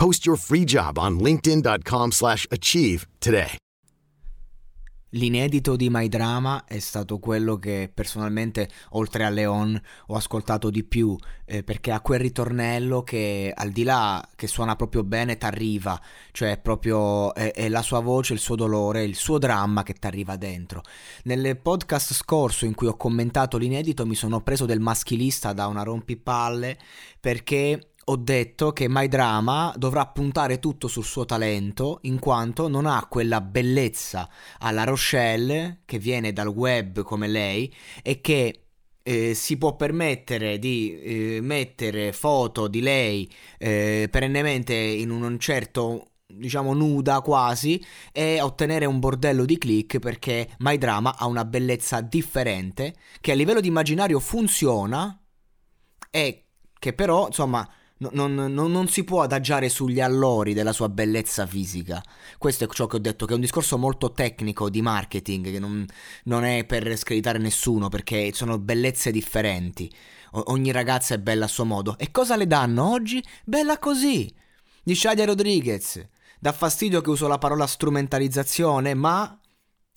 Post your free job on linkedin.com/achieve slash achieve today. L'inedito di My Drama è stato quello che personalmente, oltre a Leon, ho ascoltato di più, eh, perché ha quel ritornello che al di là che suona proprio bene, t'arriva, cioè proprio è, è la sua voce, il suo dolore, il suo dramma che t'arriva dentro. Nel podcast scorso in cui ho commentato l'inedito mi sono preso del maschilista da una rompipalle perché ho detto che My Drama dovrà puntare tutto sul suo talento in quanto non ha quella bellezza alla Rochelle che viene dal web come lei e che eh, si può permettere di eh, mettere foto di lei eh, perennemente in un certo diciamo nuda quasi e ottenere un bordello di click perché My Drama ha una bellezza differente che a livello di immaginario funziona e che però insomma non, non, non, si può adagiare sugli allori della sua bellezza fisica. Questo è ciò che ho detto, che è un discorso molto tecnico di marketing, che non, non è per screditare nessuno, perché sono bellezze differenti. O, ogni ragazza è bella a suo modo. E cosa le danno oggi? Bella così. Di Shadia Rodriguez. Dà fastidio che uso la parola strumentalizzazione, ma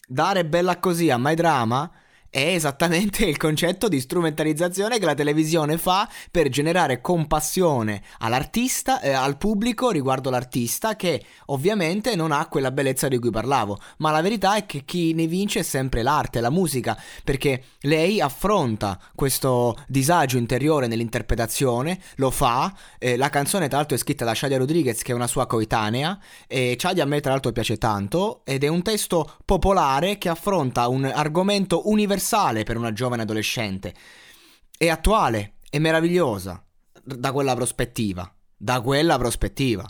dare bella così a My Drama è esattamente il concetto di strumentalizzazione che la televisione fa per generare compassione all'artista, eh, al pubblico riguardo l'artista che ovviamente non ha quella bellezza di cui parlavo, ma la verità è che chi ne vince è sempre l'arte, la musica, perché lei affronta questo disagio interiore nell'interpretazione, lo fa, eh, la canzone tra l'altro è scritta da Shadia Rodriguez che è una sua coetanea e Shadia a me tra l'altro piace tanto ed è un testo popolare che affronta un argomento universale universale per una giovane adolescente. È attuale, è meravigliosa da quella prospettiva. Da quella prospettiva.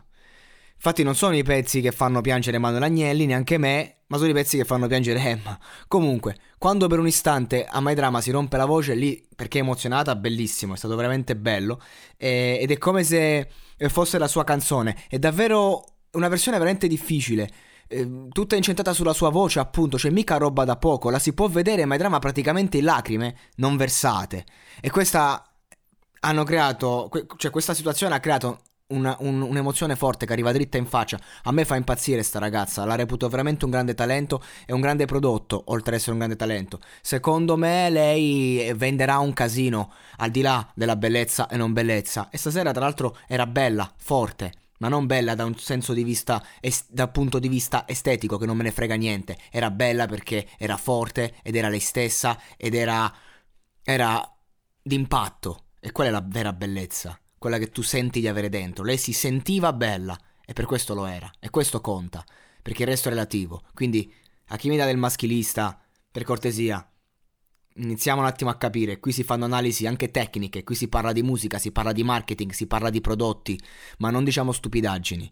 Infatti non sono i pezzi che fanno piangere Manuel Agnelli, neanche me, ma sono i pezzi che fanno piangere Emma. Comunque, quando per un istante a My Drama si rompe la voce, lì perché è emozionata, bellissimo, è stato veramente bello. E, ed è come se fosse la sua canzone. È davvero una versione veramente difficile. Ehm, tutta incentrata sulla sua voce, appunto, cioè mica roba da poco, la si può vedere, ma è drama praticamente in lacrime non versate. E questa hanno creato, cioè questa situazione ha creato una, un, un'emozione forte che arriva dritta in faccia. A me fa impazzire sta ragazza, la reputo veramente un grande talento e un grande prodotto, oltre ad essere un grande talento. Secondo me lei venderà un casino, al di là della bellezza e non bellezza. E stasera tra l'altro era bella, forte ma non bella da un senso di vista, est- dal punto di vista estetico, che non me ne frega niente. Era bella perché era forte ed era lei stessa ed era, era d'impatto. E quella è la vera bellezza, quella che tu senti di avere dentro. Lei si sentiva bella e per questo lo era. E questo conta, perché il resto è relativo. Quindi, a chi mi dà del maschilista, per cortesia, Iniziamo un attimo a capire, qui si fanno analisi anche tecniche, qui si parla di musica, si parla di marketing, si parla di prodotti, ma non diciamo stupidaggini.